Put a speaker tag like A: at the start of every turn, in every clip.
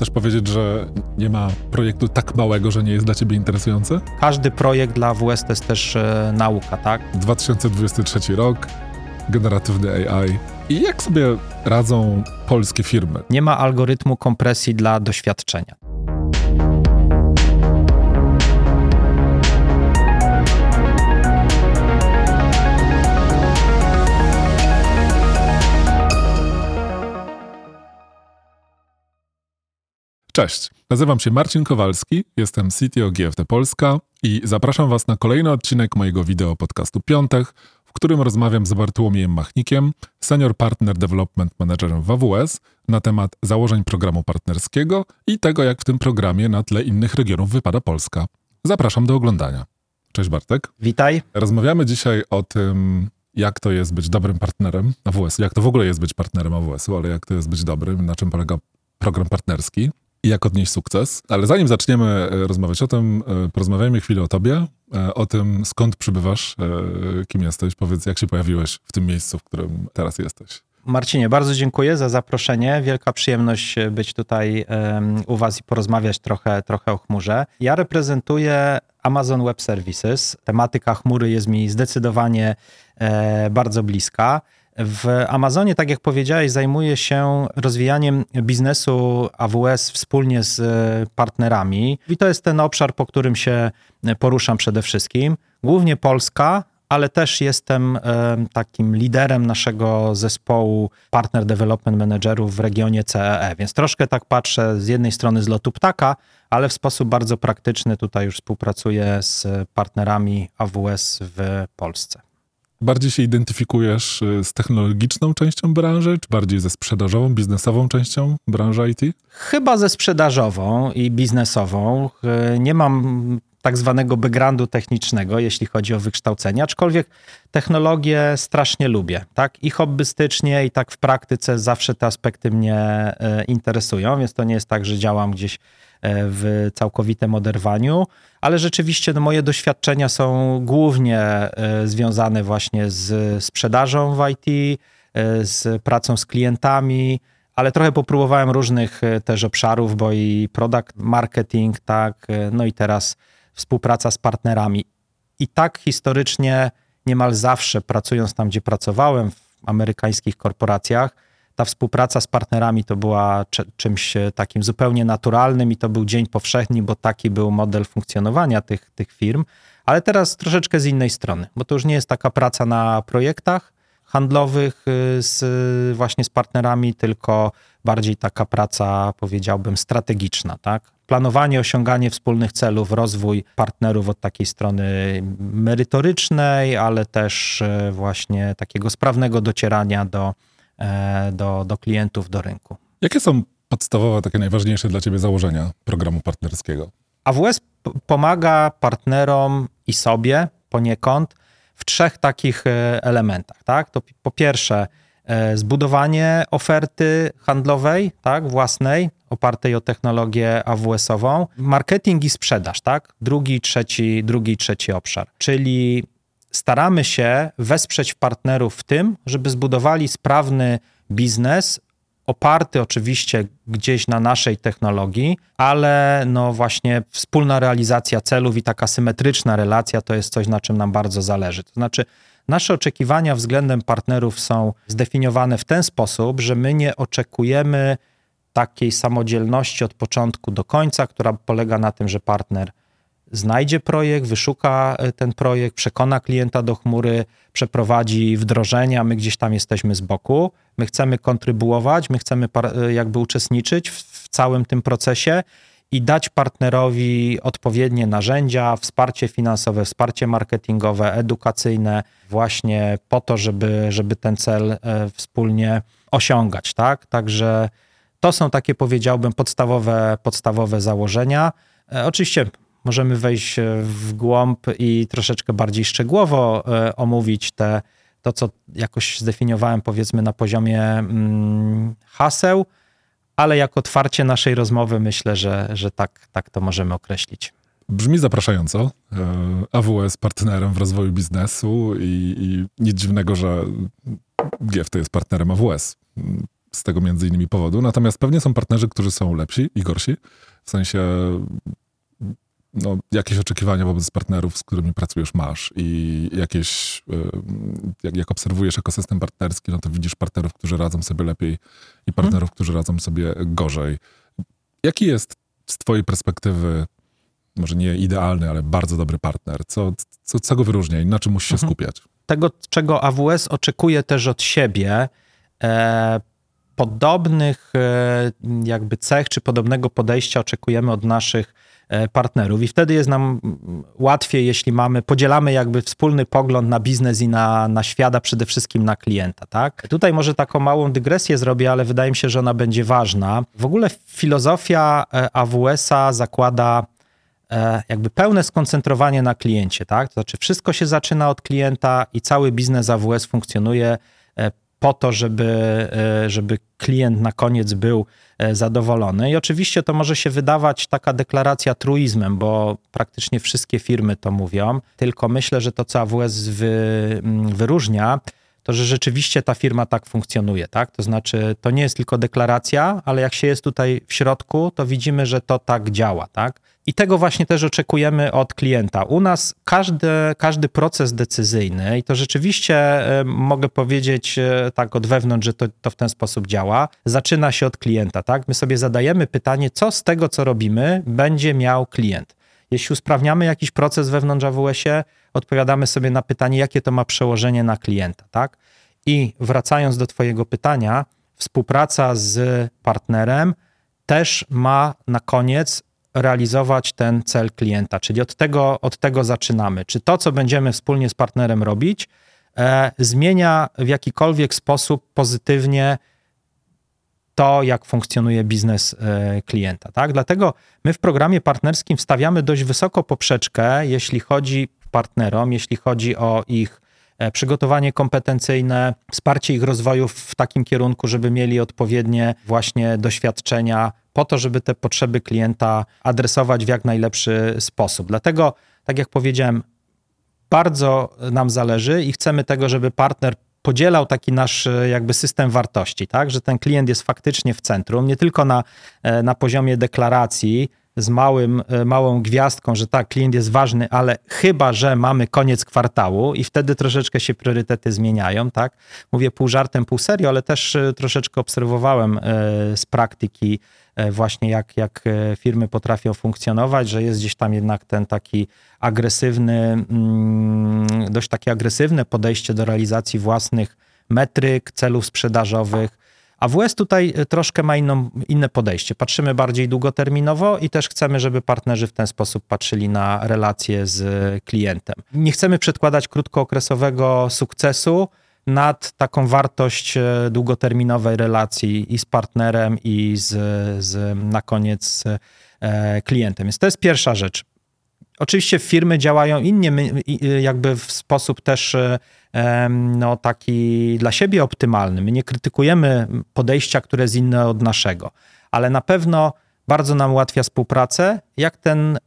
A: Chcesz powiedzieć, że nie ma projektu tak małego, że nie jest dla ciebie interesujący?
B: Każdy projekt dla AWS to jest też e, nauka, tak?
A: 2023 rok, generatywny AI. I jak sobie radzą polskie firmy?
B: Nie ma algorytmu kompresji dla doświadczenia.
A: Cześć, nazywam się Marcin Kowalski, jestem CTO GFT Polska i zapraszam Was na kolejny odcinek mojego wideo podcastu Piątek, w którym rozmawiam z Bartłomiejem Machnikiem, Senior Partner Development Managerem w AWS, na temat założeń programu partnerskiego i tego, jak w tym programie na tle innych regionów wypada Polska. Zapraszam do oglądania. Cześć Bartek.
B: Witaj.
A: Rozmawiamy dzisiaj o tym, jak to jest być dobrym partnerem AWS-u, jak to w ogóle jest być partnerem AWS-u, ale jak to jest być dobrym, na czym polega program partnerski jak odnieść sukces. Ale zanim zaczniemy e, rozmawiać o tym, e, porozmawiajmy chwilę o tobie, e, o tym skąd przybywasz, kim jesteś, powiedz jak się pojawiłeś w tym miejscu, w którym teraz jesteś.
B: Marcinie, bardzo dziękuję za zaproszenie. Wielka przyjemność być tutaj u Was i porozmawiać trochę, trochę o chmurze. Ja reprezentuję Amazon Web Services. Tematyka chmury jest mi zdecydowanie bardzo bliska. W Amazonie, tak jak powiedziałeś, zajmuje się rozwijaniem biznesu AWS wspólnie z partnerami. I to jest ten obszar, po którym się poruszam przede wszystkim. Głównie Polska, ale też jestem takim liderem naszego zespołu Partner Development Managerów w regionie CEE, więc troszkę tak patrzę z jednej strony z lotu ptaka, ale w sposób bardzo praktyczny tutaj już współpracuję z partnerami AWS w Polsce.
A: Bardziej się identyfikujesz y, z technologiczną częścią branży, czy bardziej ze sprzedażową, biznesową częścią branży IT?
B: Chyba ze sprzedażową i biznesową. Y, nie mam tak zwanego backgroundu technicznego, jeśli chodzi o wykształcenie, aczkolwiek technologię strasznie lubię, tak? I hobbystycznie, i tak w praktyce zawsze te aspekty mnie y, interesują, więc to nie jest tak, że działam gdzieś w całkowitym oderwaniu, ale rzeczywiście no, moje doświadczenia są głównie e, związane właśnie z sprzedażą w IT, e, z pracą z klientami, ale trochę popróbowałem różnych e, też obszarów, bo i product marketing, tak, no i teraz współpraca z partnerami. I tak historycznie niemal zawsze pracując tam, gdzie pracowałem, w amerykańskich korporacjach, ta współpraca z partnerami to była czymś e, takim zupełnie naturalnym i to był dzień powszechny, bo taki był model funkcjonowania tych, tych firm. Ale teraz troszeczkę z innej strony, bo to już nie jest taka praca na projektach handlowych e, z, właśnie z partnerami, tylko bardziej taka praca, powiedziałbym, strategiczna, tak? Planowanie, osiąganie wspólnych celów, rozwój partnerów od takiej strony merytorycznej, ale też e, właśnie takiego sprawnego docierania do, do, do klientów, do rynku.
A: Jakie są podstawowe, takie najważniejsze dla Ciebie założenia programu partnerskiego?
B: AWS pomaga partnerom i sobie poniekąd w trzech takich e, elementach. Tak? To po pierwsze, e, zbudowanie oferty handlowej, tak, własnej, opartej o technologię AWS-ową, marketing i sprzedaż, tak? Drugi, trzeci, drugi, trzeci obszar. Czyli staramy się wesprzeć partnerów w tym, żeby zbudowali sprawny biznes, oparty oczywiście gdzieś na naszej technologii, ale no właśnie wspólna realizacja celów i taka symetryczna relacja to jest coś, na czym nam bardzo zależy. To znaczy, nasze oczekiwania względem partnerów są zdefiniowane w ten sposób, że my nie oczekujemy takiej samodzielności od początku do końca, która polega na tym, że partner znajdzie projekt, wyszuka e, ten projekt, przekona klienta do chmury, przeprowadzi wdrożenia, my gdzieś tam jesteśmy z boku, my chcemy kontrybuować, my chcemy e, jakby uczestniczyć w, całym tym procesie i dać partnerowi odpowiednie narzędzia, wsparcie finansowe, wsparcie marketingowe, edukacyjne, właśnie po to, żeby, żeby ten cel e, wspólnie osiągać, tak? Także to są takie, powiedziałbym, podstawowe, podstawowe założenia. Oczywiście możemy wejść e, w głąb i troszeczkę bardziej szczegółowo e, omówić te, to, co jakoś zdefiniowałem, powiedzmy, na poziomie mm, haseł, ale jako otwarcie naszej rozmowy myślę, że, że tak, tak to możemy określić.
A: Brzmi zapraszająco. E, AWS partnerem w rozwoju biznesu i, i nic dziwnego, że GFT jest partnerem AWS. z tego między innymi powodu. Natomiast pewnie są partnerzy, którzy są lepsi i gorsi. W sensie no, jakieś oczekiwania wobec partnerów, z którymi pracujesz, masz i jakieś, jak, jak obserwujesz ekosystem partnerski, no to widzisz partnerów, którzy radzą sobie lepiej i partnerów, hmm. którzy radzą sobie gorzej. Jaki jest z twojej perspektywy, może nie idealny, ale bardzo dobry partner? Co, co, co go wyróżnia i na czym musi się mhm. skupiać?
B: Tego, czego AWS oczekuje też od siebie, e, podobnych e, jakby cech czy podobnego podejścia oczekujemy od naszych E, partnerów i wtedy jest nam łatwiej, jeśli mamy, podzielamy jakby wspólny pogląd na biznes i na, na świat, a przede wszystkim na klienta, tak? Tutaj może taką małą dygresję zrobię, ale wydaje mi się, że ona będzie ważna. W ogóle filozofia e, AWS-a zakłada e, jakby pełne skoncentrowanie na kliencie, tak? To znaczy wszystko się zaczyna od klienta i cały biznes AWS funkcjonuje po to, żeby, e, żeby klient na koniec był e, zadowolony. I oczywiście to może się wydawać taka deklaracja truizmem, bo praktycznie wszystkie firmy to mówią, tylko myślę, że to, co AWS wy, wyróżnia, to że rzeczywiście ta firma tak funkcjonuje, tak? To znaczy, to nie jest tylko deklaracja, ale jak się jest tutaj w środku, to widzimy, że to tak działa, tak? I tego właśnie też oczekujemy od klienta. U nas każdy, każdy proces decyzyjny, i to rzeczywiście e, mogę powiedzieć e, tak od wewnątrz, że to, to w ten sposób działa, zaczyna się od klienta. Tak? My sobie zadajemy pytanie, co z tego, co robimy, będzie miał klient. Jeśli usprawniamy jakiś proces wewnątrz AWS-ie, odpowiadamy sobie na pytanie, jakie to ma przełożenie na klienta. Tak? I wracając do Twojego pytania, współpraca z partnerem też ma na koniec realizować ten cel klienta, czyli od tego, od tego zaczynamy. Czy to, co będziemy wspólnie z partnerem robić, e, zmienia w jakikolwiek sposób pozytywnie to, jak funkcjonuje biznes e, klienta. Tak? Dlatego my w programie partnerskim stawiamy dość wysoko poprzeczkę, jeśli chodzi partnerom, jeśli chodzi o ich e, przygotowanie kompetencyjne, wsparcie ich rozwoju w takim kierunku, żeby mieli odpowiednie właśnie doświadczenia po to, żeby te potrzeby klienta adresować w jak najlepszy sposób. Dlatego, tak jak powiedziałem, bardzo nam zależy i chcemy tego, żeby partner podzielał taki nasz jakby system wartości, tak, że ten klient jest faktycznie w centrum, nie tylko na, e, na poziomie deklaracji, z małym, e, małą gwiazdką, że tak, klient jest ważny, ale chyba, że mamy koniec kwartału i wtedy troszeczkę się priorytety zmieniają, tak? Mówię pół żartem, pół serio, ale też e, troszeczkę obserwowałem z praktyki E, właśnie jak, jak e, firmy potrafią funkcjonować, że jest gdzieś tam jednak ten taki agresywny, mm, dość takie agresywne podejście do realizacji własnych metryk, celów sprzedażowych. AWS tutaj e, troszkę ma inną, inne podejście. Patrzymy bardziej długoterminowo i też chcemy, żeby partnerzy w ten sposób patrzyli na relacje z klientem. Nie chcemy przedkładać krótkookresowego sukcesu, nad taką wartość e, długoterminowej relacji i z partnerem, i z, z na koniec e, klientem. Więc to jest pierwsza rzecz. Oczywiście firmy działają innie, jakby w sposób też e, no, taki dla siebie optymalny. My nie krytykujemy podejścia, które jest inne od naszego, ale na pewno bardzo nam ułatwia współpracę, jak ten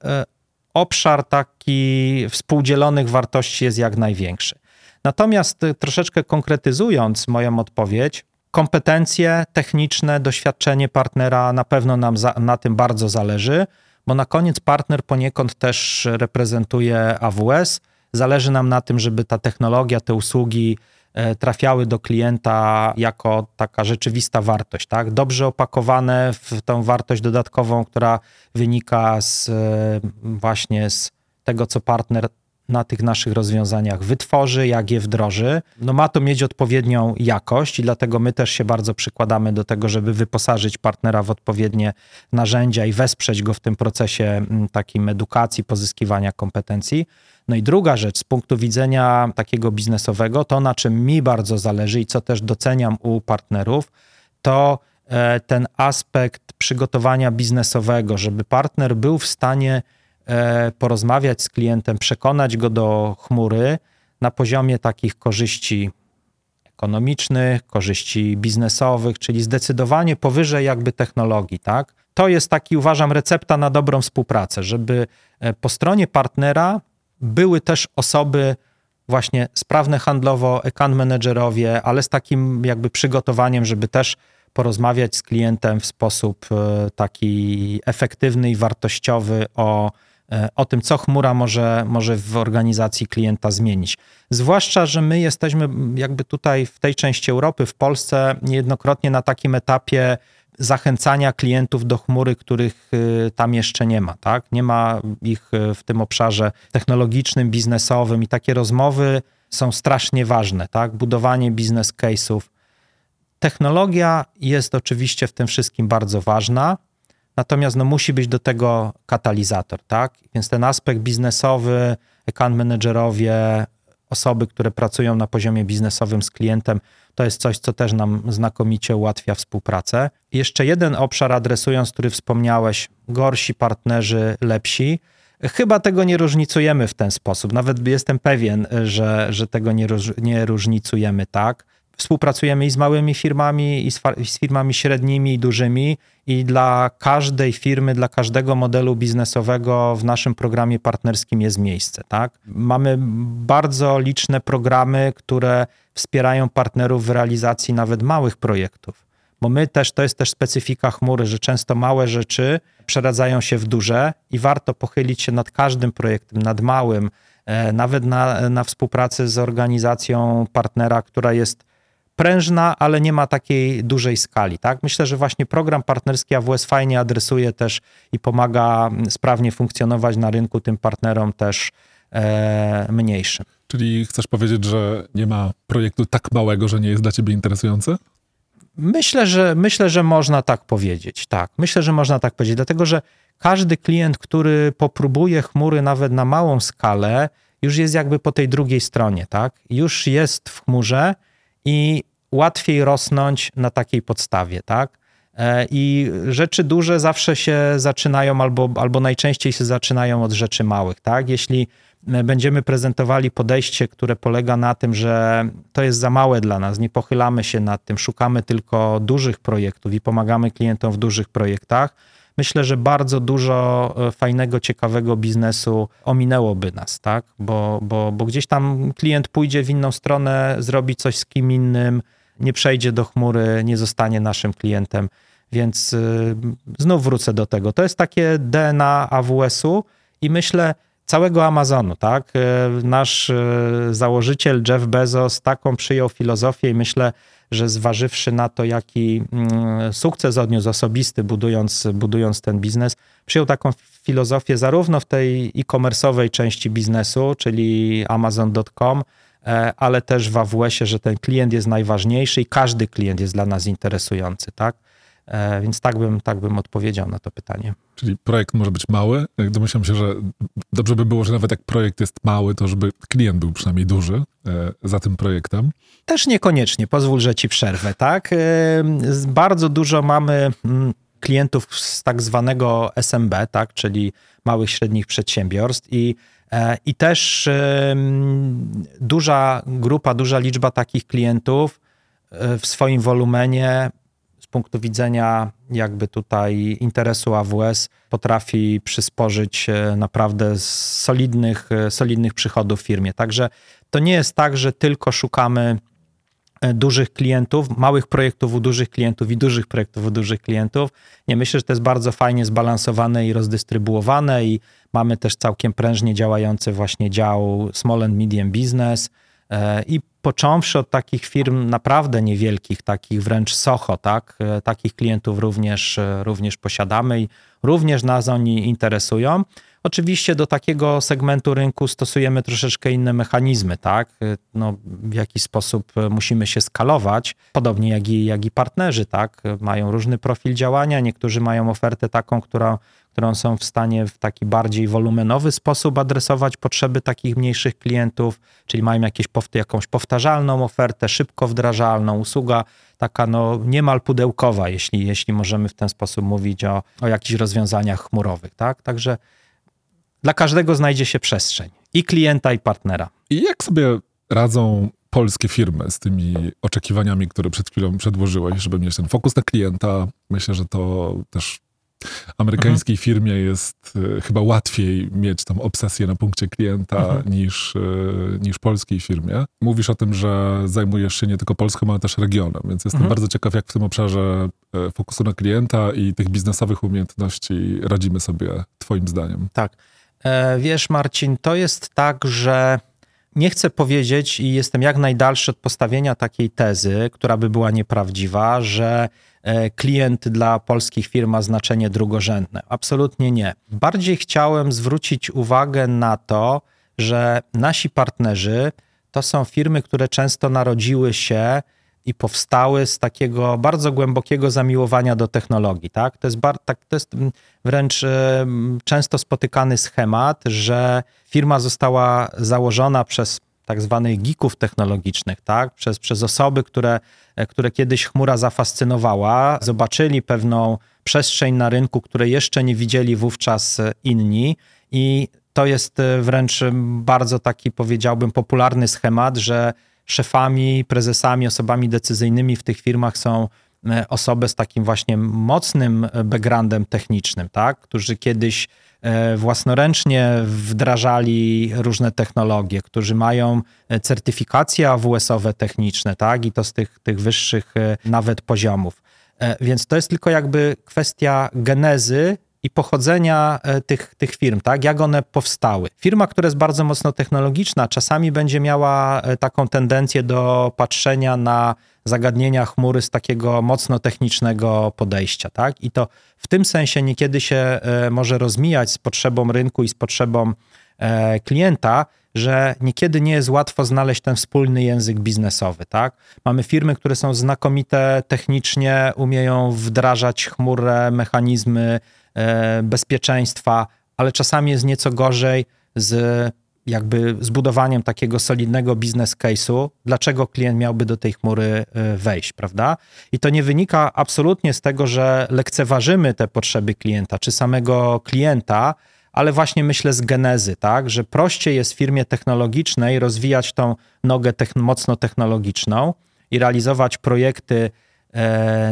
B: obszar taki współdzielonych wartości jest jak największy. Natomiast y, troszeczkę konkretyzując moją odpowiedź, kompetencje techniczne, doświadczenie partnera na pewno nam za, na tym bardzo zależy, bo na koniec partner poniekąd też reprezentuje AWS. Zależy nam na tym, żeby ta technologia, te usługi e, trafiały do klienta jako taka rzeczywista wartość, tak? Dobrze opakowane w tą wartość dodatkową, która wynika z e, właśnie z tego, co partner na tych naszych rozwiązaniach wytworzy, jak je wdroży. No ma to mieć odpowiednią jakość i dlatego my też się bardzo przykładamy do tego, żeby wyposażyć partnera w odpowiednie narzędzia i wesprzeć go w tym procesie mm, takim edukacji, pozyskiwania kompetencji. No i druga rzecz z punktu widzenia takiego biznesowego, to na czym mi bardzo zależy i co też doceniam u partnerów, to e, ten aspekt przygotowania biznesowego, żeby partner był w stanie porozmawiać z klientem, przekonać go do chmury na poziomie takich korzyści ekonomicznych, korzyści biznesowych, czyli zdecydowanie powyżej jakby technologii, tak? To jest taki, uważam, recepta na dobrą współpracę, żeby e, po stronie partnera były też osoby właśnie sprawne handlowo, account managerowie, ale z takim jakby przygotowaniem, żeby też porozmawiać z klientem w sposób e, taki efektywny i wartościowy o, e, o tym, co chmura może, może w organizacji klienta zmienić. Zwłaszcza, że my jesteśmy jakby tutaj w tej części Europy, w Polsce, niejednokrotnie na takim etapie zachęcania klientów do chmury, których y, tam jeszcze nie ma, tak? Nie ma ich y, w tym obszarze technologicznym, biznesowym i takie rozmowy są strasznie ważne, tak? Budowanie biznes case'ów. Technologia jest oczywiście w tym wszystkim bardzo ważna, natomiast no, musi być do tego katalizator, tak? Więc ten aspekt biznesowy, account managerowie, osoby, które pracują na poziomie biznesowym z klientem, to jest coś, co też nam znakomicie ułatwia współpracę. Jeszcze jeden obszar adresując, który wspomniałeś, gorsi partnerzy, lepsi. Chyba tego nie różnicujemy w ten sposób. Nawet jestem pewien, że, że tego nie, nie różnicujemy tak. Współpracujemy i z małymi firmami, i z, i z, firmami średnimi i dużymi, i dla każdej firmy, dla każdego modelu biznesowego w naszym programie partnerskim jest miejsce. Tak? Mamy bardzo liczne programy, które wspierają partnerów w realizacji nawet małych projektów. Bo my też, to jest też specyfika chmury, że często małe rzeczy przeradzają się w duże i warto pochylić się nad każdym projektem, nad małym, e, nawet na, na współpracy z organizacją partnera, która jest prężna, ale nie ma takiej dużej skali. Tak? Myślę, że właśnie program partnerski AWS fajnie adresuje też i pomaga sprawnie funkcjonować na rynku tym partnerom też e, mniejszym.
A: Czyli chcesz powiedzieć, że nie ma projektu tak małego, że nie jest dla ciebie interesujący?
B: Myślę, że myślę, że można tak powiedzieć. Tak, myślę, że można tak powiedzieć, dlatego że każdy klient, który popróbuje chmury nawet na małą skalę, już jest jakby po tej drugiej stronie, tak? Już jest w chmurze i łatwiej rosnąć na takiej podstawie, tak? E, I rzeczy duże zawsze się zaczynają, albo, albo najczęściej się zaczynają od rzeczy małych, tak? Jeśli będziemy prezentowali podejście, które polega na tym, że to jest za małe dla nas, nie pochylamy się nad tym, szukamy tylko dużych projektów i pomagamy klientom w dużych projektach, myślę, że bardzo dużo e, fajnego, ciekawego biznesu ominęłoby nas, tak? Bo, bo, bo gdzieś tam klient pójdzie w inną stronę, zrobi coś z kim innym, nie przejdzie do chmury, nie zostanie naszym klientem. Więc y, znów wrócę do tego. To jest takie DNA AWS-u i myślę, całego Amazonu, tak? E, nasz e, założyciel Jeff Bezos taką przyjął filozofię i myślę, że zważywszy na to, jaki mm, sukces odniósł osobisty, budując, budując ten biznes, przyjął taką filozofię zarówno w tej e-commerce'owej części biznesu, czyli amazon.com, e, ale też w AWS-ie, że ten klient jest najważniejszy i każdy klient jest dla nas interesujący, tak? E, więc tak bym, tak bym odpowiedział na to pytanie.
A: Czyli projekt może być mały. Domyślam się, że dobrze by było, że nawet jak projekt jest mały, to żeby klient był przynajmniej duży e, za tym projektem.
B: Też niekoniecznie, pozwól, że ci przerwę, tak? E, bardzo dużo mamy mm, klientów z tak zwanego SMB, tak? czyli małych, średnich przedsiębiorstw i i też duża grupa, duża liczba takich klientów w swoim wolumenie punktu widzenia jakby tutaj interesu AWS potrafi przysporzyć e, naprawdę solidnych, e, solidnych przychodów firmie. Także to nie jest tak, że tylko szukamy e, dużych klientów, małych projektów u dużych klientów i dużych projektów u dużych klientów. Nie myślę, że to jest bardzo fajnie zbalansowane i rozdystrybuowane i mamy też całkiem prężnie działający właśnie dział Small and Medium Business i począwszy od takich firm naprawdę niewielkich, takich wręcz socho, tak? E, takich klientów również, e, również posiadamy i również nas oni interesują. Oczywiście do takiego segmentu rynku stosujemy troszeczkę inne mechanizmy, tak? E, no, w jaki sposób musimy się skalować, podobnie jak i, jak i partnerzy, tak? Mają różny profil działania, niektórzy mają ofertę taką, która którą są w stanie w taki bardziej wolumenowy sposób adresować potrzeby takich mniejszych klientów, czyli mają jakieś, jakąś powtarzalną ofertę, szybko wdrażalną, usługa taka no niemal pudełkowa, jeśli, jeśli możemy w ten sposób mówić o, o jakichś rozwiązaniach chmurowych. Tak? Także dla każdego znajdzie się przestrzeń i klienta, i partnera.
A: I jak sobie radzą polskie firmy z tymi oczekiwaniami, które przed chwilą przedłożyłeś, żeby mieć ten fokus na klienta? Myślę, że to też amerykańskiej mhm. firmie jest y, chyba łatwiej mieć tą obsesję na punkcie klienta mhm. niż, y, niż polskiej firmie. Mówisz o tym, że zajmujesz się nie tylko Polską, ale też regionem, więc jestem mhm. bardzo ciekaw, jak w tym obszarze y, fokusu na klienta i tych biznesowych umiejętności radzimy sobie, Twoim zdaniem.
B: Tak. E, wiesz, Marcin, to jest tak, że nie chcę powiedzieć i jestem jak najdalszy od postawienia takiej tezy, która by była nieprawdziwa, że e, klient dla polskich firm ma znaczenie drugorzędne. Absolutnie nie. Bardziej chciałem zwrócić uwagę na to, że nasi partnerzy to są firmy, które często narodziły się i powstały z takiego bardzo głębokiego zamiłowania do technologii. Tak? To, jest bar, tak, to jest mm, wręcz e, często spotykany schemat, że firma została założona przez tak zwanych geeków technologicznych, tak? przez, przez osoby, które, e, które kiedyś chmura zafascynowała, zobaczyli pewną przestrzeń na rynku, której jeszcze nie widzieli wówczas inni. I to jest e, wręcz bardzo taki, powiedziałbym, popularny schemat, że szefami, prezesami, osobami decyzyjnymi w tych firmach są e, osoby z takim właśnie mocnym e, backgroundem technicznym, tak? którzy kiedyś e, własnoręcznie wdrażali różne technologie, którzy mają certyfikacje AWS-owe techniczne, tak? i to z tych, tych wyższych nawet poziomów. Więc to jest tylko jakby kwestia genezy i pochodzenia e, tych, tych firm, tak? Jak one powstały. Firma, która jest bardzo mocno technologiczna, czasami będzie miała e, taką tendencję do patrzenia na zagadnienia chmury z takiego mocno technicznego podejścia, tak? I to w tym sensie niekiedy się e, może rozmijać z potrzebą rynku i z potrzebą klienta, że niekiedy nie jest łatwo znaleźć ten wspólny język biznesowy, tak? Mamy firmy, które są znakomite technicznie, umieją wdrażać chmurę, mechanizmy bezpieczeństwa, ale czasami jest nieco gorzej z jakby zbudowaniem takiego solidnego biznes case'u, dlaczego klient miałby do tej chmury e, wejść, prawda? I to nie wynika absolutnie z tego, że lekceważymy te potrzeby klienta, czy samego klienta, ale właśnie myślę z genezy, tak, że prościej jest w firmie technologicznej rozwijać tą nogę mocno technologiczną i realizować projekty E,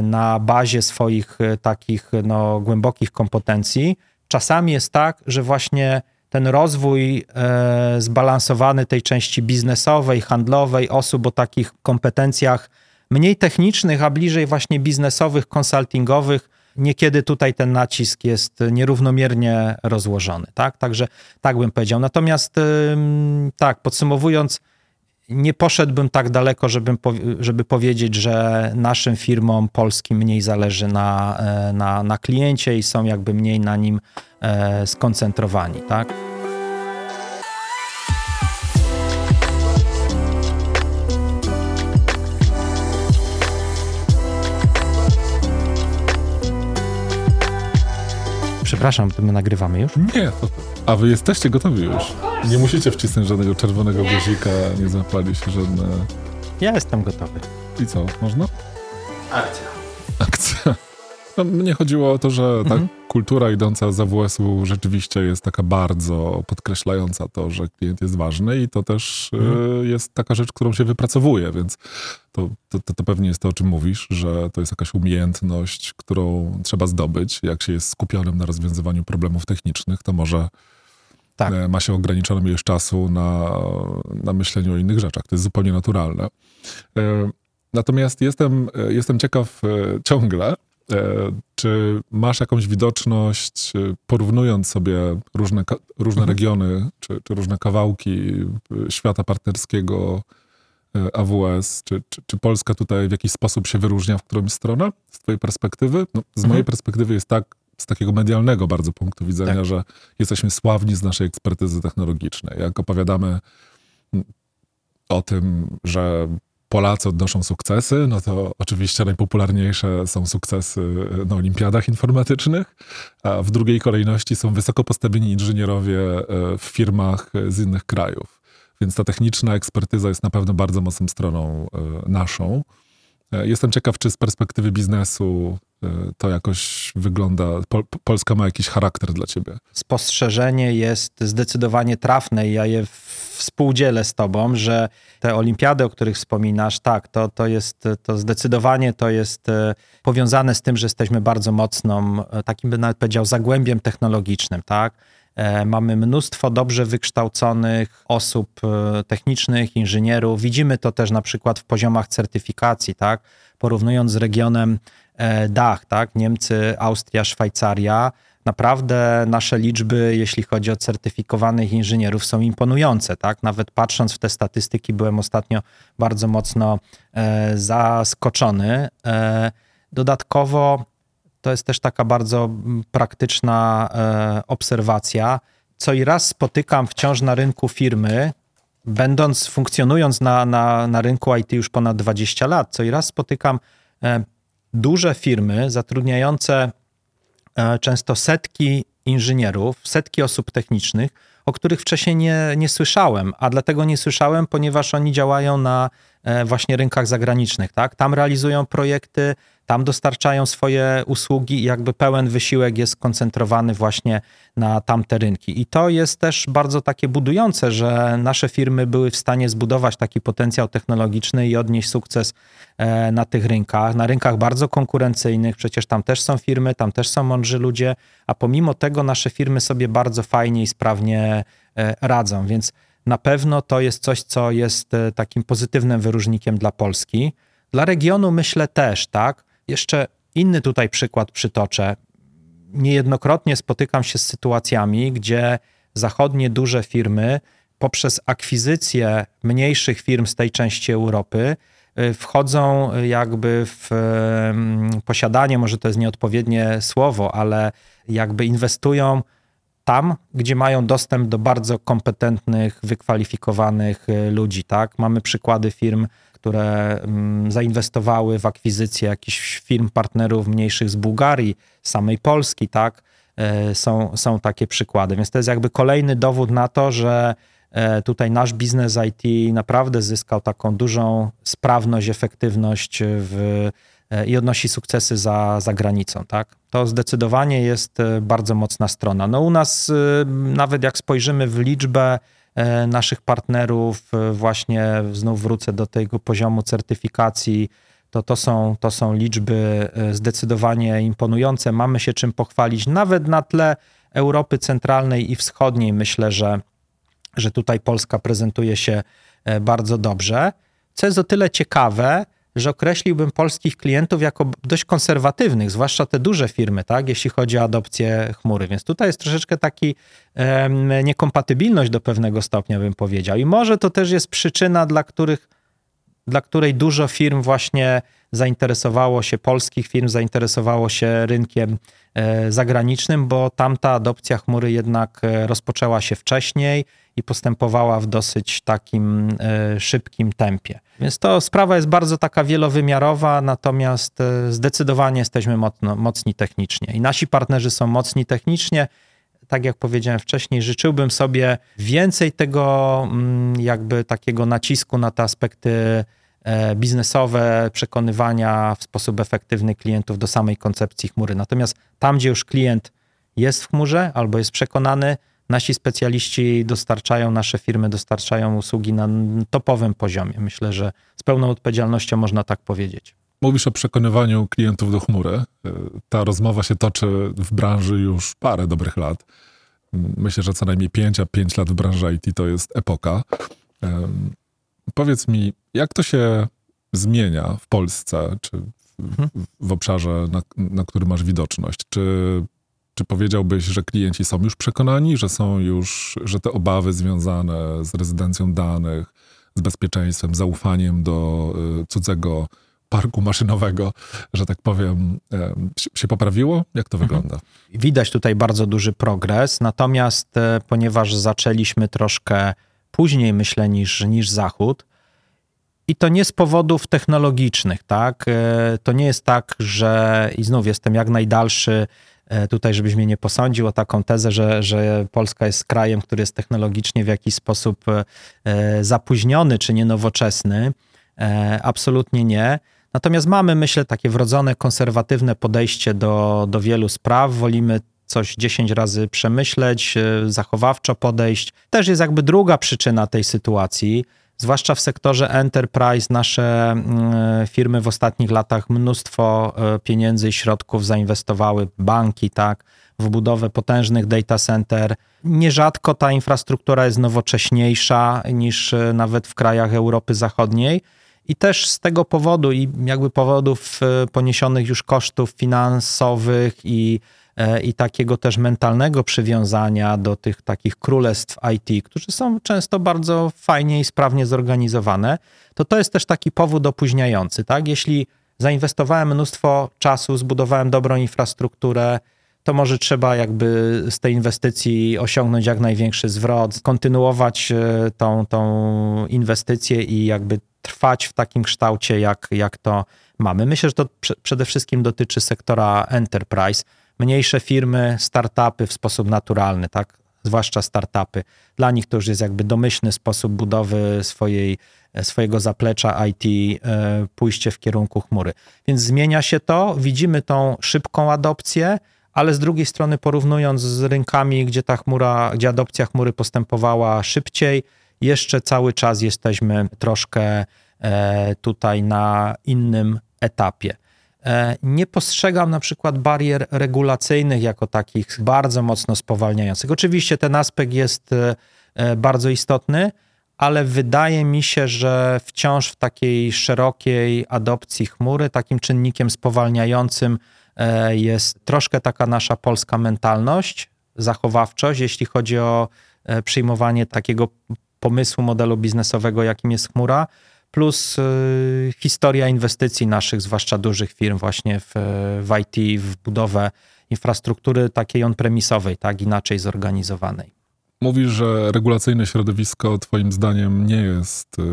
B: na bazie swoich e, takich no, głębokich kompetencji. Czasami jest tak, że właśnie ten rozwój e, zbalansowany tej części biznesowej, handlowej, osób o takich kompetencjach mniej technicznych, a bliżej właśnie biznesowych, konsultingowych, niekiedy tutaj ten nacisk jest nierównomiernie rozłożony. Tak? Także tak bym powiedział. Natomiast tak, podsumowując, nie poszedłbym tak daleko, żeby, żeby powiedzieć, że naszym firmom polskim mniej zależy na, e, na, na kliencie i są jakby mniej na nim e, skoncentrowani, tak? Przepraszam, to my nagrywamy już?
A: Nie, to, a wy jesteście gotowi już. Nie musicie wcisnąć żadnego czerwonego guzika, nie zapali się żadne...
B: Ja jestem gotowy.
A: I co, można?
B: Akcja.
A: Akcja. No, mnie chodziło o to, że ta mhm. Kultura idąca z AWS-u rzeczywiście jest taka bardzo podkreślająca to, że klient jest ważny i to też mhm. y, jest taka rzecz, którą się wypracowuje, więc to, to, to, pewnie jest to, o czym mówisz, że to jest jakaś umiejętność, którą trzeba zdobyć. Jak się jest skupionym na rozwiązywaniu problemów technicznych, to może tak. E, ma się ograniczoną ilość czasu na, na myśleniu o innych rzeczach. To jest zupełnie naturalne. E, natomiast jestem, e, jestem ciekaw ciągle, czy masz jakąś widoczność, porównując sobie różne, różne mhm. regiony, czy, czy różne kawałki świata partnerskiego AWS, czy, czy, czy, Polska tutaj w jakiś sposób się wyróżnia w którąś stronę z twojej perspektywy? No, z mojej mhm. perspektywy jest tak, z takiego medialnego bardzo punktu widzenia, tak. że jesteśmy sławni z naszej ekspertyzy technologicznej. Jak opowiadamy o tym, że Polacy odnoszą sukcesy, no to oczywiście najpopularniejsze są sukcesy na olimpiadach informatycznych, a w drugiej kolejności są wysoko postawieni inżynierowie e, w firmach z innych krajów. Więc ta techniczna ekspertyza jest na pewno bardzo mocną stroną e, naszą. E, jestem ciekaw, czy z perspektywy biznesu e, to jakoś wygląda. Pol Polska ma jakiś charakter dla ciebie.
B: Spostrzeżenie jest zdecydowanie trafne ja je współdzielę z tobą, że te olimpiady, o których wspominasz, tak, to, to jest, to zdecydowanie to jest e, powiązane z tym, że jesteśmy bardzo mocną, e, takim by nawet powiedział, zagłębiem technologicznym, tak. E, mamy mnóstwo dobrze wykształconych osób technicznych, inżynierów. Widzimy to też na przykład w poziomach certyfikacji, tak? Porównując z regionem Dach, tak? Niemcy, Austria, Szwajcaria naprawdę nasze liczby, jeśli chodzi o certyfikowanych inżynierów, są imponujące. Tak? Nawet patrząc w te statystyki, byłem ostatnio bardzo mocno e, zaskoczony. E, dodatkowo to jest też taka bardzo praktyczna e, obserwacja. Co i raz spotykam wciąż na rynku firmy, będąc, funkcjonując na, na, na rynku IT już ponad 20 lat, co i raz spotykam e, duże firmy zatrudniające często setki inżynierów, setki osób technicznych, o których wcześniej nie, nie słyszałem, a dlatego nie słyszałem, ponieważ oni działają na e, właśnie rynkach zagranicznych, tak? Tam realizują projekty, tam dostarczają swoje usługi i jakby pełen wysiłek jest skoncentrowany właśnie na tamte rynki. I to jest też bardzo takie budujące, że nasze firmy były w stanie zbudować taki potencjał technologiczny i odnieść sukces e, na tych rynkach, na rynkach bardzo konkurencyjnych, przecież tam też są firmy, tam też są mądrzy ludzie, a pomimo tego nasze firmy sobie bardzo fajnie i sprawnie e, radzą, więc na pewno to jest coś, co jest e, takim pozytywnym wyróżnikiem dla Polski. Dla regionu myślę też, tak? Jeszcze inny tutaj przykład przytoczę. Niejednokrotnie spotykam się z sytuacjami, gdzie zachodnie duże firmy poprzez akwizycję mniejszych firm z tej części Europy y, wchodzą jakby w posiadanie, może to jest nieodpowiednie słowo, ale jakby inwestują tam, gdzie mają dostęp do bardzo kompetentnych, wykwalifikowanych y, ludzi, tak? Mamy przykłady firm, które mm, zainwestowały w akwizycję jakichś firm, partnerów mniejszych z Bułgarii, samej Polski, tak? E, są, są takie przykłady. Więc to jest jakby kolejny dowód na to, że e, tutaj nasz biznes IT naprawdę zyskał taką dużą sprawność, efektywność w, e, i odnosi sukcesy za, za granicą. Tak? To zdecydowanie jest bardzo mocna strona. No u nas, nawet jak spojrzymy w liczbę naszych partnerów, e, właśnie znów wrócę do tego poziomu certyfikacji, to to są, to są liczby e, zdecydowanie imponujące. Mamy się czym pochwalić, nawet na tle Europy Centralnej i Wschodniej. Myślę, że, że tutaj Polska prezentuje się bardzo dobrze. Co jest o tyle ciekawe, że określiłbym polskich klientów jako dość konserwatywnych, zwłaszcza te duże firmy, tak, jeśli chodzi o adopcję chmury. Więc tutaj jest troszeczkę taki um, niekompatybilność do pewnego stopnia, bym powiedział. I może to też jest przyczyna, dla których dla której dużo firm właśnie zainteresowało się, polskich firm zainteresowało się rynkiem e, zagranicznym, bo tamta adopcja chmury jednak e, rozpoczęła się wcześniej i postępowała w dosyć takim e, szybkim tempie. Więc to sprawa jest bardzo taka wielowymiarowa, natomiast zdecydowanie jesteśmy mocno, mocni technicznie i nasi partnerzy są mocni technicznie. Tak jak powiedziałem wcześniej, życzyłbym sobie więcej tego, mm, jakby takiego nacisku na te aspekty biznesowe, przekonywania w sposób efektywny klientów do samej koncepcji chmury. Natomiast tam, gdzie już klient jest w chmurze albo jest przekonany, nasi specjaliści dostarczają, nasze firmy dostarczają usługi na topowym poziomie. Myślę, że z pełną odpowiedzialnością można tak powiedzieć.
A: Mówisz o przekonywaniu klientów do chmury. E, ta rozmowa się toczy w branży już parę dobrych lat. Myślę, że co najmniej 5, a 5 lat w branży IT to jest epoka. Powiedz mi, jak to się zmienia w Polsce, czy w, mhm. w obszarze, na, na który masz widoczność? Czy, czy powiedziałbyś, że klienci są już przekonani, że są już, że te obawy związane z rezydencją danych, z bezpieczeństwem, zaufaniem do y, cudzego parku maszynowego, że tak powiem, się poprawiło? Jak to mhm. wygląda?
B: Widać tutaj bardzo duży progres, natomiast e, ponieważ zaczęliśmy troszkę później, myślę, niż, niż Zachód. I to nie z powodów technologicznych, tak? E, to nie jest tak, że i znów jestem jak najdalszy e, tutaj, żebyś mnie nie posądził o taką tezę, że, że Polska jest krajem, który jest technologicznie w jakiś sposób e, zapóźniony czy nienowoczesny. Absolutnie nie. Natomiast mamy, myślę, takie wrodzone konserwatywne podejście do, do wielu spraw. Wolimy coś 10 razy przemyśleć, e, zachowawczo podejść. Też jest jakby druga przyczyna tej sytuacji. Zwłaszcza w sektorze enterprise nasze mm, firmy w ostatnich latach mnóstwo e, pieniędzy i środków zainwestowały, banki, tak, w budowę potężnych data center. Nierzadko ta infrastruktura jest nowocześniejsza niż e, nawet w krajach Europy Zachodniej. I też z tego powodu i jakby powodów e, poniesionych już kosztów finansowych i, e, i takiego też mentalnego przywiązania do tych takich królestw IT, którzy są często bardzo fajnie i sprawnie zorganizowane, to to jest też taki powód opóźniający, tak? Jeśli zainwestowałem mnóstwo czasu, zbudowałem dobrą infrastrukturę, to może trzeba jakby z tej inwestycji osiągnąć jak największy zwrot, kontynuować e, tą, tą inwestycję i jakby trwać w takim kształcie, jak, jak to mamy. Myślę, że to przede wszystkim dotyczy sektora enterprise. Mniejsze firmy, startupy w sposób naturalny, tak? Zwłaszcza startupy. Dla nich to już jest jakby domyślny sposób budowy swojej, swojego zaplecza IT, e, pójście w kierunku chmury. Więc zmienia się to, widzimy tą szybką adopcję, ale z drugiej strony porównując z rynkami, gdzie ta chmura, gdzie adopcja chmury postępowała szybciej, jeszcze cały czas jesteśmy troszkę e, tutaj na innym etapie. E, nie postrzegam na przykład barier regulacyjnych jako takich bardzo mocno spowalniających. Oczywiście ten aspekt jest e, bardzo istotny, ale wydaje mi się, że wciąż w takiej szerokiej adopcji chmury takim czynnikiem spowalniającym jest troszkę taka nasza polska mentalność, zachowawczość, jeśli chodzi o przyjmowanie takiego pomysłu modelu biznesowego, jakim jest chmura, plus y, historia inwestycji naszych, zwłaszcza dużych firm właśnie w, w IT, w budowę infrastruktury takiej on-premisowej, tak, inaczej zorganizowanej.
A: Mówisz, że regulacyjne środowisko twoim zdaniem nie jest y,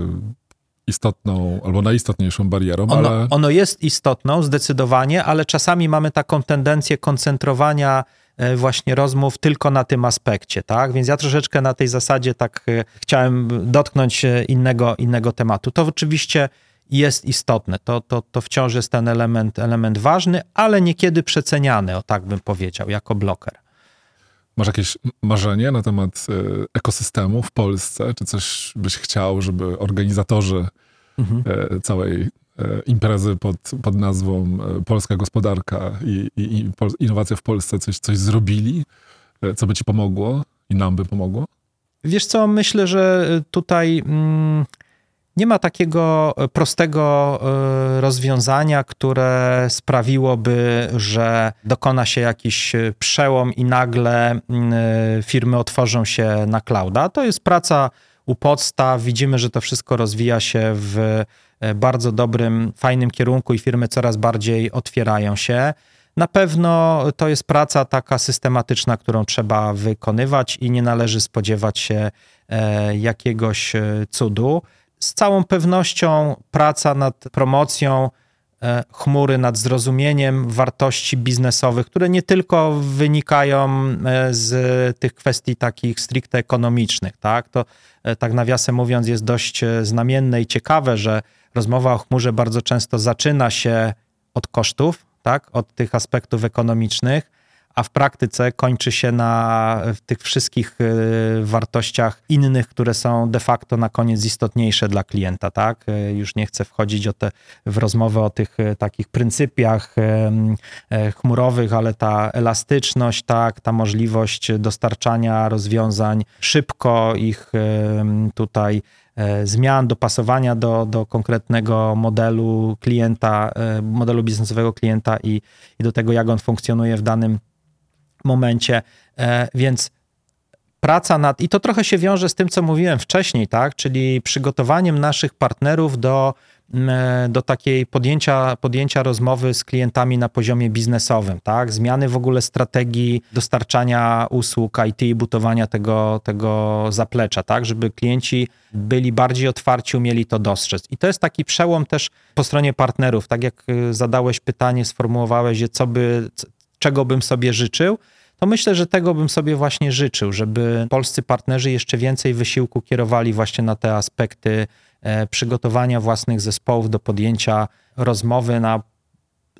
A: istotną albo najistotniejszą barierą,
B: ono,
A: ale...
B: Ono jest istotną zdecydowanie, ale czasami mamy taką tendencję koncentrowania właśnie rozmów tylko na tym aspekcie, tak? Więc ja troszeczkę na tej zasadzie tak e, chciałem dotknąć innego, innego tematu. To oczywiście jest istotne, to, to, to wciąż jest ten element, element ważny, ale niekiedy przeceniany, o tak bym powiedział, jako bloker.
A: Masz jakieś marzenie na temat e, ekosystemu w Polsce? Czy coś byś chciał, żeby organizatorzy mhm. całej E, imprezy pod, pod nazwą e, Polska Gospodarka i, i, i Innowacja w Polsce coś, coś zrobili, e, co by ci pomogło i nam by pomogło?
B: Wiesz co, myślę, że tutaj mm, nie ma takiego prostego rozwiązania, które sprawiłoby, że dokona się jakiś przełom i nagle mm, firmy otworzą się na clouda. To jest praca u podstaw. Widzimy, że to wszystko rozwija się w E, bardzo dobrym, fajnym kierunku i firmy coraz bardziej otwierają się. Na pewno to jest praca taka systematyczna, którą trzeba wykonywać i nie należy spodziewać się e, jakiegoś e, cudu. Z całą pewnością praca nad promocją chmury, nad zrozumieniem wartości biznesowych, które nie tylko wynikają z tych kwestii takich stricte ekonomicznych, tak? To tak nawiasem mówiąc jest dość znamienne i ciekawe, że rozmowa o chmurze bardzo często zaczyna się od kosztów, tak, od tych aspektów ekonomicznych, a w praktyce kończy się na tych wszystkich y, wartościach innych, które są de facto na koniec istotniejsze dla klienta, tak? Y, już nie chcę wchodzić te, w rozmowę o tych y, takich pryncypiach chmurowych, ale ta elastyczność, tak, ta możliwość dostarczania rozwiązań szybko, ich tutaj zmian, dopasowania do, do konkretnego modelu klienta, e, modelu biznesowego klienta i, i do tego, jak on funkcjonuje w danym momencie. E, więc praca nad, i to trochę się wiąże z tym, co mówiłem wcześniej, tak, czyli przygotowaniem naszych partnerów do E, do takiej podjęcia, podjęcia rozmowy z klientami na poziomie biznesowym, tak? Zmiany w ogóle strategii dostarczania usług IT i budowania tego, tego zaplecza, tak? Żeby klienci byli bardziej otwarci, umieli to dostrzec. I to jest taki przełom też po stronie partnerów. Tak jak e, zadałeś pytanie, sformułowałeś je, co by, czego bym sobie życzył, to myślę, że tego bym sobie właśnie życzył, żeby polscy partnerzy jeszcze więcej wysiłku kierowali właśnie na te aspekty E, przygotowania własnych zespołów do podjęcia rozmowy na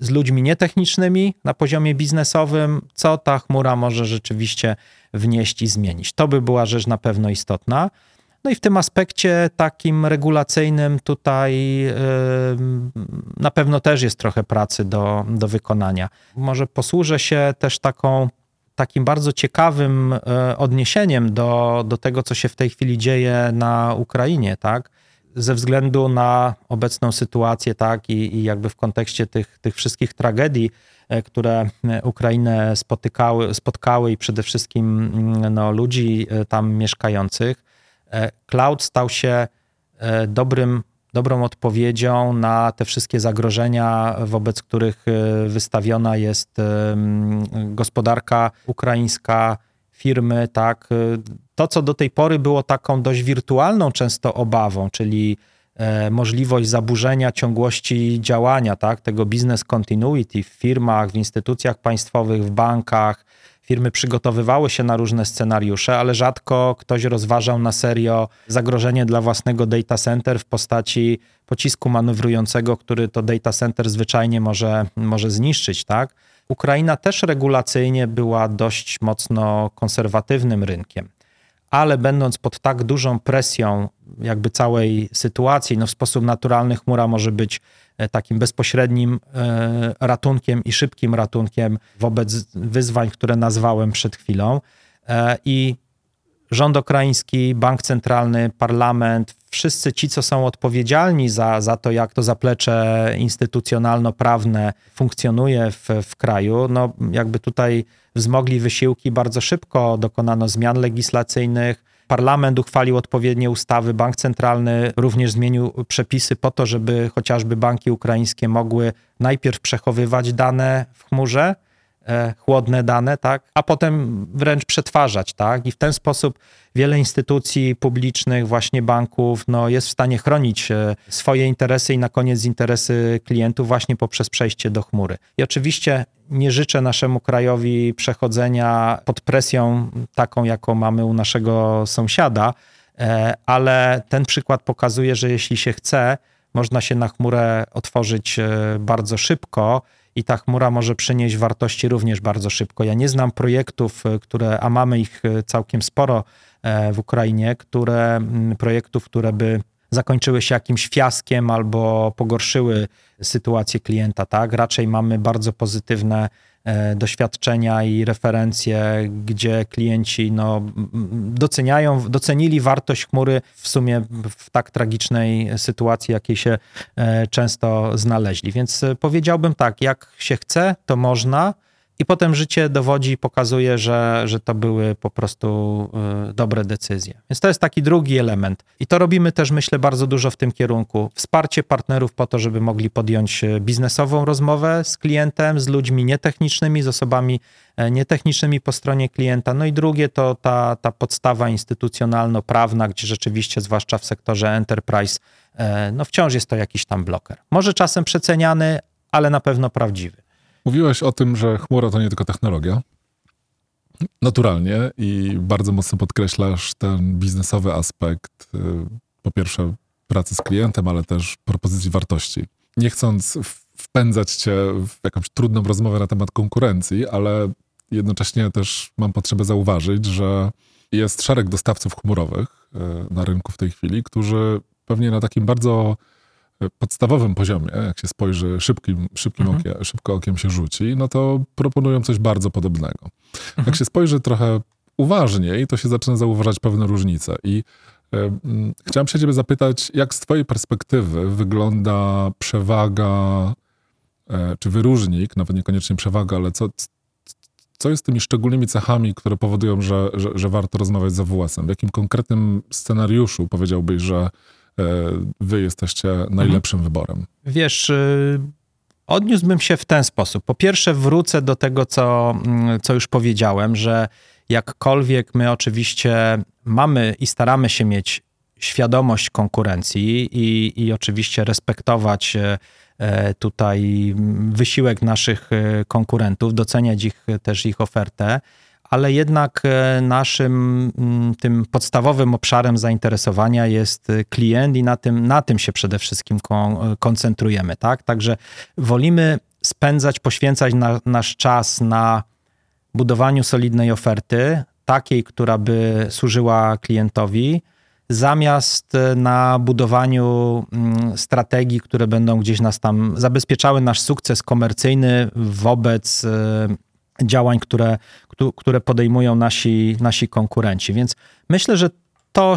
B: z ludźmi nietechnicznymi na poziomie biznesowym, co ta chmura może rzeczywiście wnieść i zmienić. To by była rzecz na pewno istotna. No i w tym aspekcie takim regulacyjnym tutaj yy, na pewno też jest trochę pracy do, do wykonania. Może posłużę się też taką, takim bardzo ciekawym yy, odniesieniem do, do tego, co się w tej chwili dzieje na Ukrainie, tak? Ze względu na obecną sytuację, tak, i, i jakby w kontekście tych, tych wszystkich tragedii, yy, które Ukrainę spotykały, spotkały i przede wszystkim mm, no, ludzi tam mieszkających, E, cloud stał się e, dobrym, dobrą odpowiedzią na te wszystkie zagrożenia, wobec których e, wystawiona jest gospodarka ukraińska, firmy, tak. To, co do tej pory było taką dość wirtualną często obawą, czyli możliwość zaburzenia ciągłości działania, tak, tego business continuity w firmach, w instytucjach państwowych, w bankach, Firmy przygotowywały się na różne scenariusze, ale rzadko ktoś rozważał na serio zagrożenie dla własnego data center w postaci pocisku manewrującego, który to data center zwyczajnie może, może zniszczyć, tak? Ukraina też regulacyjnie była dość mocno konserwatywnym rynkiem, ale będąc pod tak dużą presją jakby całej sytuacji, no w sposób naturalny chmura może być E, takim bezpośrednim e, ratunkiem i szybkim ratunkiem wobec wyzwań, które nazwałem przed chwilą. E, I rząd ukraiński, bank centralny, parlament, wszyscy ci, co są odpowiedzialni za, za to, jak to zaplecze instytucjonalno-prawne funkcjonuje w, w kraju, no jakby tutaj wzmogli wysiłki, bardzo szybko dokonano zmian legislacyjnych, Parlament uchwalił odpowiednie ustawy, bank centralny również zmienił przepisy po to, żeby chociażby banki ukraińskie mogły najpierw przechowywać dane w chmurze, chłodne dane, tak, a potem wręcz przetwarzać, tak, i w ten sposób wiele instytucji publicznych, właśnie banków, no, jest w stanie chronić e, swoje interesy i na koniec interesy klientów właśnie poprzez przejście do chmury. I oczywiście nie życzę naszemu krajowi przechodzenia pod presją taką, jaką mamy u naszego sąsiada, e, ale ten przykład pokazuje, że jeśli się chce, można się na chmurę otworzyć e, bardzo szybko i ta chmura może przynieść wartości również bardzo szybko. Ja nie znam projektów, które, a mamy ich całkiem sporo w Ukrainie, które, projektów, które by zakończyły się jakimś fiaskiem albo pogorszyły sytuację klienta, tak? Raczej mamy bardzo pozytywne e, doświadczenia i referencje, gdzie klienci no, doceniają, docenili wartość chmury w sumie w tak tragicznej sytuacji, jakiej się e, często znaleźli. Więc e, powiedziałbym tak, jak się chce, to można, i potem życie dowodzi i pokazuje, że, że to były po prostu y, dobre decyzje. Więc to jest taki drugi element. I to robimy też, myślę, bardzo dużo w tym kierunku. Wsparcie partnerów po to, żeby mogli podjąć y, biznesową rozmowę z klientem, z ludźmi nietechnicznymi, z osobami e, nietechnicznymi po stronie klienta. No i drugie to ta, ta podstawa instytucjonalno-prawna, gdzie rzeczywiście, zwłaszcza w sektorze enterprise, e, no wciąż jest to jakiś tam bloker. Może czasem przeceniany, ale na pewno prawdziwy.
A: Mówiłeś o tym, że chmura to nie tylko technologia. Naturalnie i bardzo mocno podkreślasz ten biznesowy aspekt, y, po pierwsze pracy z klientem, ale też propozycji wartości. Nie chcąc wpędzać cię w jakąś trudną rozmowę na temat konkurencji, ale jednocześnie też mam potrzebę zauważyć, że jest szereg dostawców chmurowych y, na rynku w tej chwili, którzy pewnie na takim bardzo podstawowym poziomie, jak się spojrzy szybkim, szybkim mhm. okiem, szybko okiem się rzuci, no to proponują coś bardzo podobnego. Mhm. Jak się spojrzy trochę uważniej, to się zaczyna zauważać pewne różnice. I chciałem się ciebie zapytać, jak z twojej perspektywy wygląda przewaga, y, czy wyróżnik, nawet niekoniecznie przewaga, ale co, co jest tymi szczególnymi cechami, które powodują, że, że, że warto rozmawiać z AWS-em? W jakim konkretnym scenariuszu powiedziałbyś, że E, wy jesteście najlepszym mhm. wyborem?
B: Wiesz, y, odniósłbym się w ten sposób. Po pierwsze, wrócę do tego, co, mm, co już powiedziałem, że jakkolwiek my oczywiście mamy i staramy się mieć świadomość konkurencji i, i oczywiście respektować e, e, tutaj wysiłek naszych konkurentów, doceniać ich też ich ofertę, ale jednak e, naszym mm, tym podstawowym obszarem zainteresowania jest e, klient i na tym, na tym się przede wszystkim koncentrujemy, tak? Także wolimy spędzać, poświęcać na, nasz czas na budowaniu solidnej oferty, takiej, która by służyła klientowi, zamiast na budowaniu mm, strategii, które będą gdzieś nas tam zabezpieczały nasz sukces komercyjny wobec e, działań, które, które podejmują nasi, nasi konkurenci. Więc myślę, że to,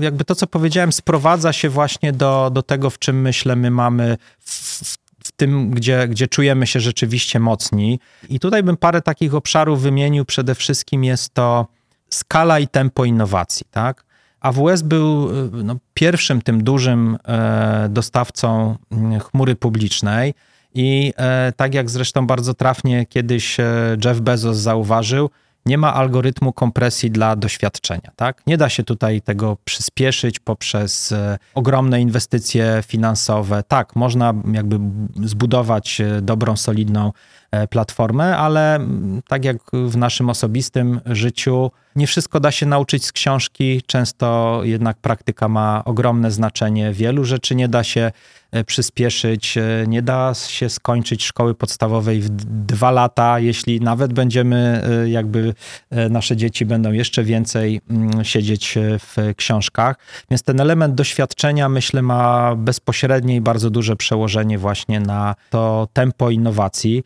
B: jakby to, co powiedziałem, sprowadza się właśnie do, do tego, w czym myślę, my mamy w, w tym, gdzie, gdzie czujemy się rzeczywiście mocni. I tutaj bym parę takich obszarów wymienił. Przede wszystkim jest to skala i tempo innowacji, tak? AWS był no, pierwszym tym dużym e, dostawcą mm, chmury publicznej i e, tak jak zresztą bardzo trafnie kiedyś e, Jeff Bezos zauważył, nie ma algorytmu kompresji dla doświadczenia. Tak? Nie da się tutaj tego przyspieszyć poprzez e, ogromne inwestycje finansowe. Tak, można jakby zbudować dobrą, solidną platformę, ale tak jak w naszym osobistym życiu, nie wszystko da się nauczyć z książki. Często jednak praktyka ma ogromne znaczenie. Wielu rzeczy nie da się E, przyspieszyć. E, nie da się skończyć szkoły podstawowej w dwa lata, jeśli nawet będziemy, e, jakby nasze dzieci będą jeszcze więcej mm, siedzieć w książkach. Więc ten element doświadczenia, myślę, ma bezpośrednie i bardzo duże przełożenie właśnie na to tempo innowacji.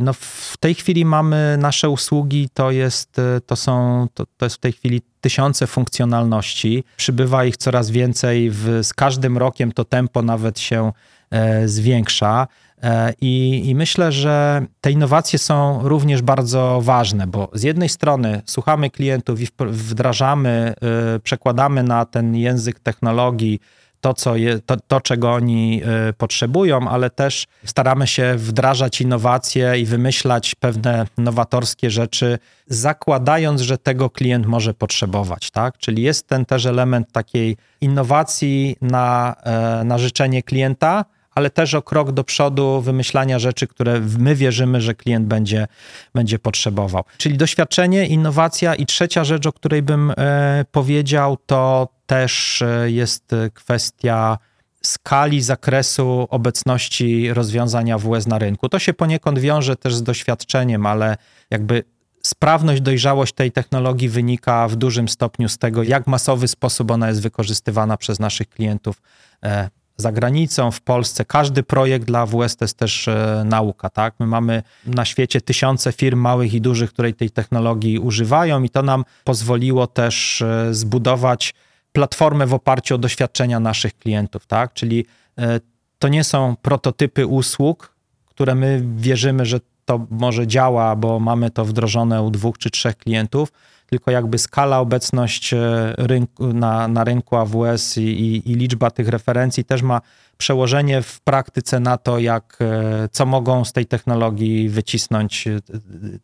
B: No w tej chwili mamy nasze usługi, to jest, to są, to, to jest w tej chwili tysiące funkcjonalności. Przybywa ich coraz więcej. W, z każdym rokiem to tempo nawet się e, zwiększa. E, I, I, myślę, że te innowacje są również bardzo ważne, bo z jednej strony słuchamy klientów i wdrażamy, e, przekładamy na ten język technologii to, co je, to, to, czego oni y, potrzebują, ale też staramy się wdrażać innowacje i wymyślać pewne nowatorskie rzeczy, zakładając, że tego klient może potrzebować. Tak? Czyli jest ten też element takiej innowacji na, e, na życzenie klienta, ale też o krok do przodu wymyślania rzeczy, które my wierzymy, że klient będzie, będzie potrzebował. Czyli doświadczenie, innowacja i trzecia rzecz, o której bym e, powiedział, to też e, jest kwestia skali zakresu obecności rozwiązania WS na rynku. To się poniekąd wiąże też z doświadczeniem, ale jakby sprawność, dojrzałość tej technologii wynika w dużym stopniu z tego, jak masowy sposób ona jest wykorzystywana przez naszych klientów e, za granicą, w Polsce. Każdy projekt dla AWS to jest też e, nauka, tak? My mamy na świecie tysiące firm małych i dużych, które tej technologii używają i to nam pozwoliło też e, zbudować platformę w oparciu o doświadczenia naszych klientów, tak? Czyli e, to nie są prototypy usług, które my wierzymy, że to może działa, bo mamy to wdrożone u dwóch czy trzech klientów, tylko jakby skala, obecność e, rynku, na, na rynku AWS i, i, i, liczba tych referencji też ma przełożenie w praktyce na to, jak, e, co mogą z tej technologii wycisnąć, e,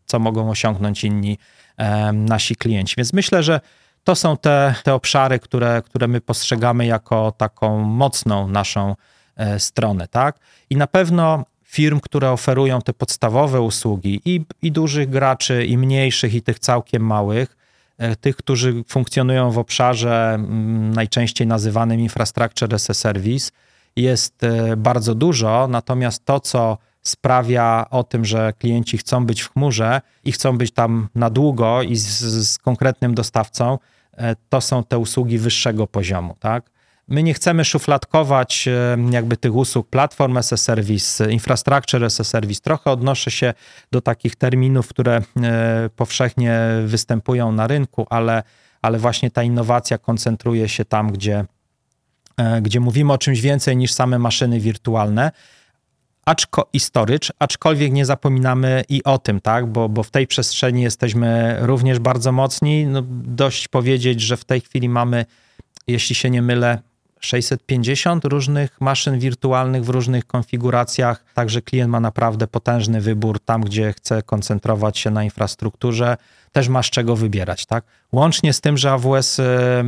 B: co mogą osiągnąć inni nasi klienci. Więc myślę, że to są te, te obszary, które, które my postrzegamy jako taką mocną naszą stronę. Tak? I na pewno firm, które oferują te podstawowe usługi i, i dużych graczy, i mniejszych, i tych całkiem małych, tych, którzy funkcjonują w obszarze mm, najczęściej nazywanym infrastructure as a service, jest e, bardzo dużo, natomiast to, co sprawia o tym, że klienci chcą być w chmurze i chcą być tam na długo i z, z konkretnym dostawcą, e, to są te usługi wyższego poziomu, tak? My nie chcemy szufladkować e, jakby tych usług platform as a service, infrastructure as a service. Trochę odnoszę się do takich terminów, które e, powszechnie występują na rynku, ale, ale właśnie ta innowacja koncentruje się tam, gdzie, e, gdzie mówimy o czymś więcej niż same maszyny wirtualne aczko, i storage, aczkolwiek nie zapominamy i o tym, tak, bo, bo w tej przestrzeni jesteśmy również bardzo mocni. No, dość powiedzieć, że w tej chwili mamy, jeśli się nie mylę, 650 różnych maszyn wirtualnych w różnych konfiguracjach, także klient ma naprawdę potężny wybór tam, gdzie chce koncentrować się na infrastrukturze, też ma z czego wybierać, tak? Łącznie z tym, że AWS e, e,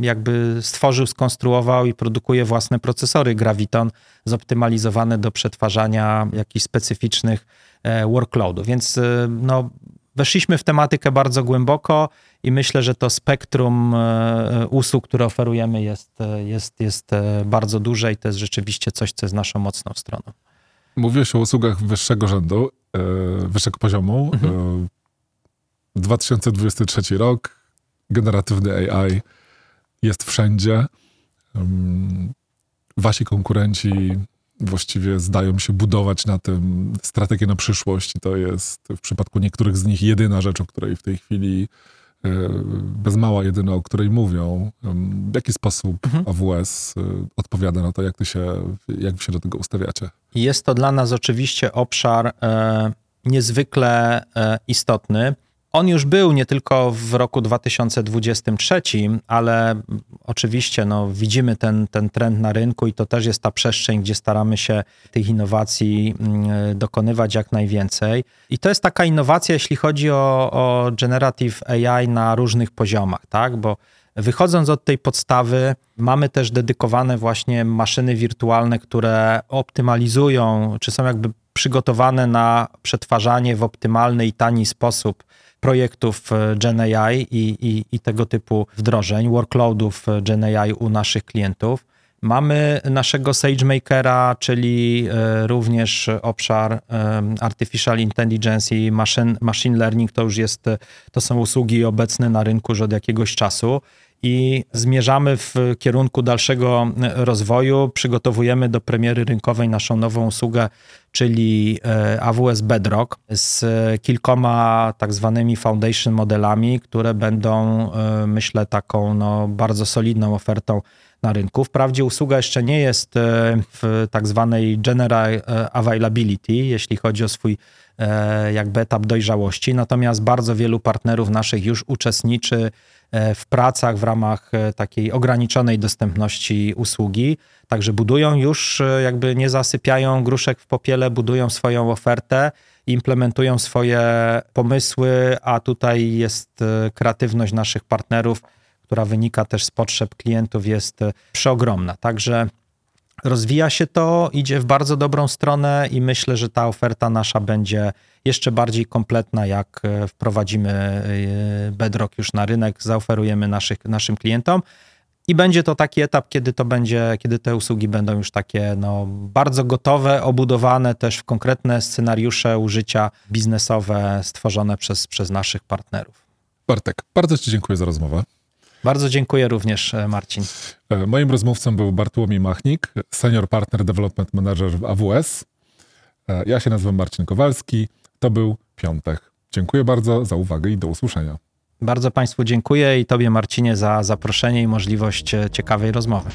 B: jakby stworzył, skonstruował i produkuje własne procesory. Graviton zoptymalizowane do przetwarzania jakichś specyficznych e, workloadów, więc no weszliśmy w tematykę bardzo głęboko i myślę, że to spektrum e, usług, które oferujemy jest, e, jest, jest e, bardzo duże i to jest rzeczywiście coś, co jest naszą mocną stroną.
A: Mówiłeś o usługach wyższego rzędu, e, wyższego poziomu.
B: Mhm.
A: E, 2023 rok, generatywny AI jest wszędzie. Wasi konkurenci właściwie zdają się budować na tym strategię na przyszłość i to jest w przypadku niektórych z nich jedyna rzecz, o której w tej chwili e, bez mała jedyna, o której mówią. W jaki sposób
B: Mhm.
A: AWS y, odpowiada na to, jak, ty się, jak wy się do tego ustawiacie?
B: Jest to dla nas oczywiście obszar e, niezwykle e, istotny. On już był nie tylko w roku 2023, ale oczywiście no, widzimy ten, ten trend na rynku i to też jest ta przestrzeń, gdzie staramy się tych innowacji mm, dokonywać jak najwięcej. I to jest taka innowacja, jeśli chodzi o, o generative AI na różnych poziomach, tak? Bo Wychodząc od tej podstawy, mamy też dedykowane właśnie maszyny wirtualne, które optymalizują, czy są jakby przygotowane na przetwarzanie w optymalny i tani sposób projektów e, GenAI i, i, i tego typu wdrożeń, workloadów e, GenAI u naszych klientów. Mamy naszego SageMakera, czyli e, również obszar Artificial Intelligence i machine, machine Learning. To już jest, to są usługi obecne na rynku już od jakiegoś czasu i zmierzamy w kierunku dalszego rozwoju. Przygotowujemy do premiery rynkowej naszą nową usługę, czyli e, AWS Bedrock z kilkoma tak zwanymi foundation modelami, które będą, e, myślę, taką no, bardzo solidną ofertą na rynku. Wprawdzie usługa jeszcze nie jest e, w tak zwanej general e, availability, jeśli chodzi o swój e, jakby etap dojrzałości, natomiast bardzo wielu partnerów naszych już uczestniczy w pracach w ramach takiej ograniczonej dostępności usługi. Także budują już, jakby nie zasypiają gruszek w popiele, budują swoją ofertę, implementują swoje pomysły, a tutaj jest kreatywność naszych partnerów, która wynika też z potrzeb klientów, jest przeogromna. Także rozwija się to, idzie w bardzo dobrą stronę i myślę, że ta oferta nasza będzie jeszcze bardziej kompletna, jak e, wprowadzimy e, Bedrock już na rynek, zaoferujemy naszych, naszym klientom. I będzie to taki etap, kiedy to będzie, kiedy te usługi będą już takie no, bardzo gotowe, obudowane też w konkretne scenariusze użycia biznesowe stworzone przez, przez naszych partnerów.
A: Bartek, bardzo Ci dziękuję za rozmowę.
B: Bardzo dziękuję również, e, Marcin.
A: E, Moim rozmówcą był Bartłomiej Machnik, Senior Partner Development Manager w AWS. E, Ja się nazywam Marcin Kowalski. To był piątek. Dziękuję bardzo za uwagę i do usłyszenia.
B: Bardzo Państwu dziękuję i Tobie, Marcinie, za zaproszenie i możliwość ciekawej rozmowy.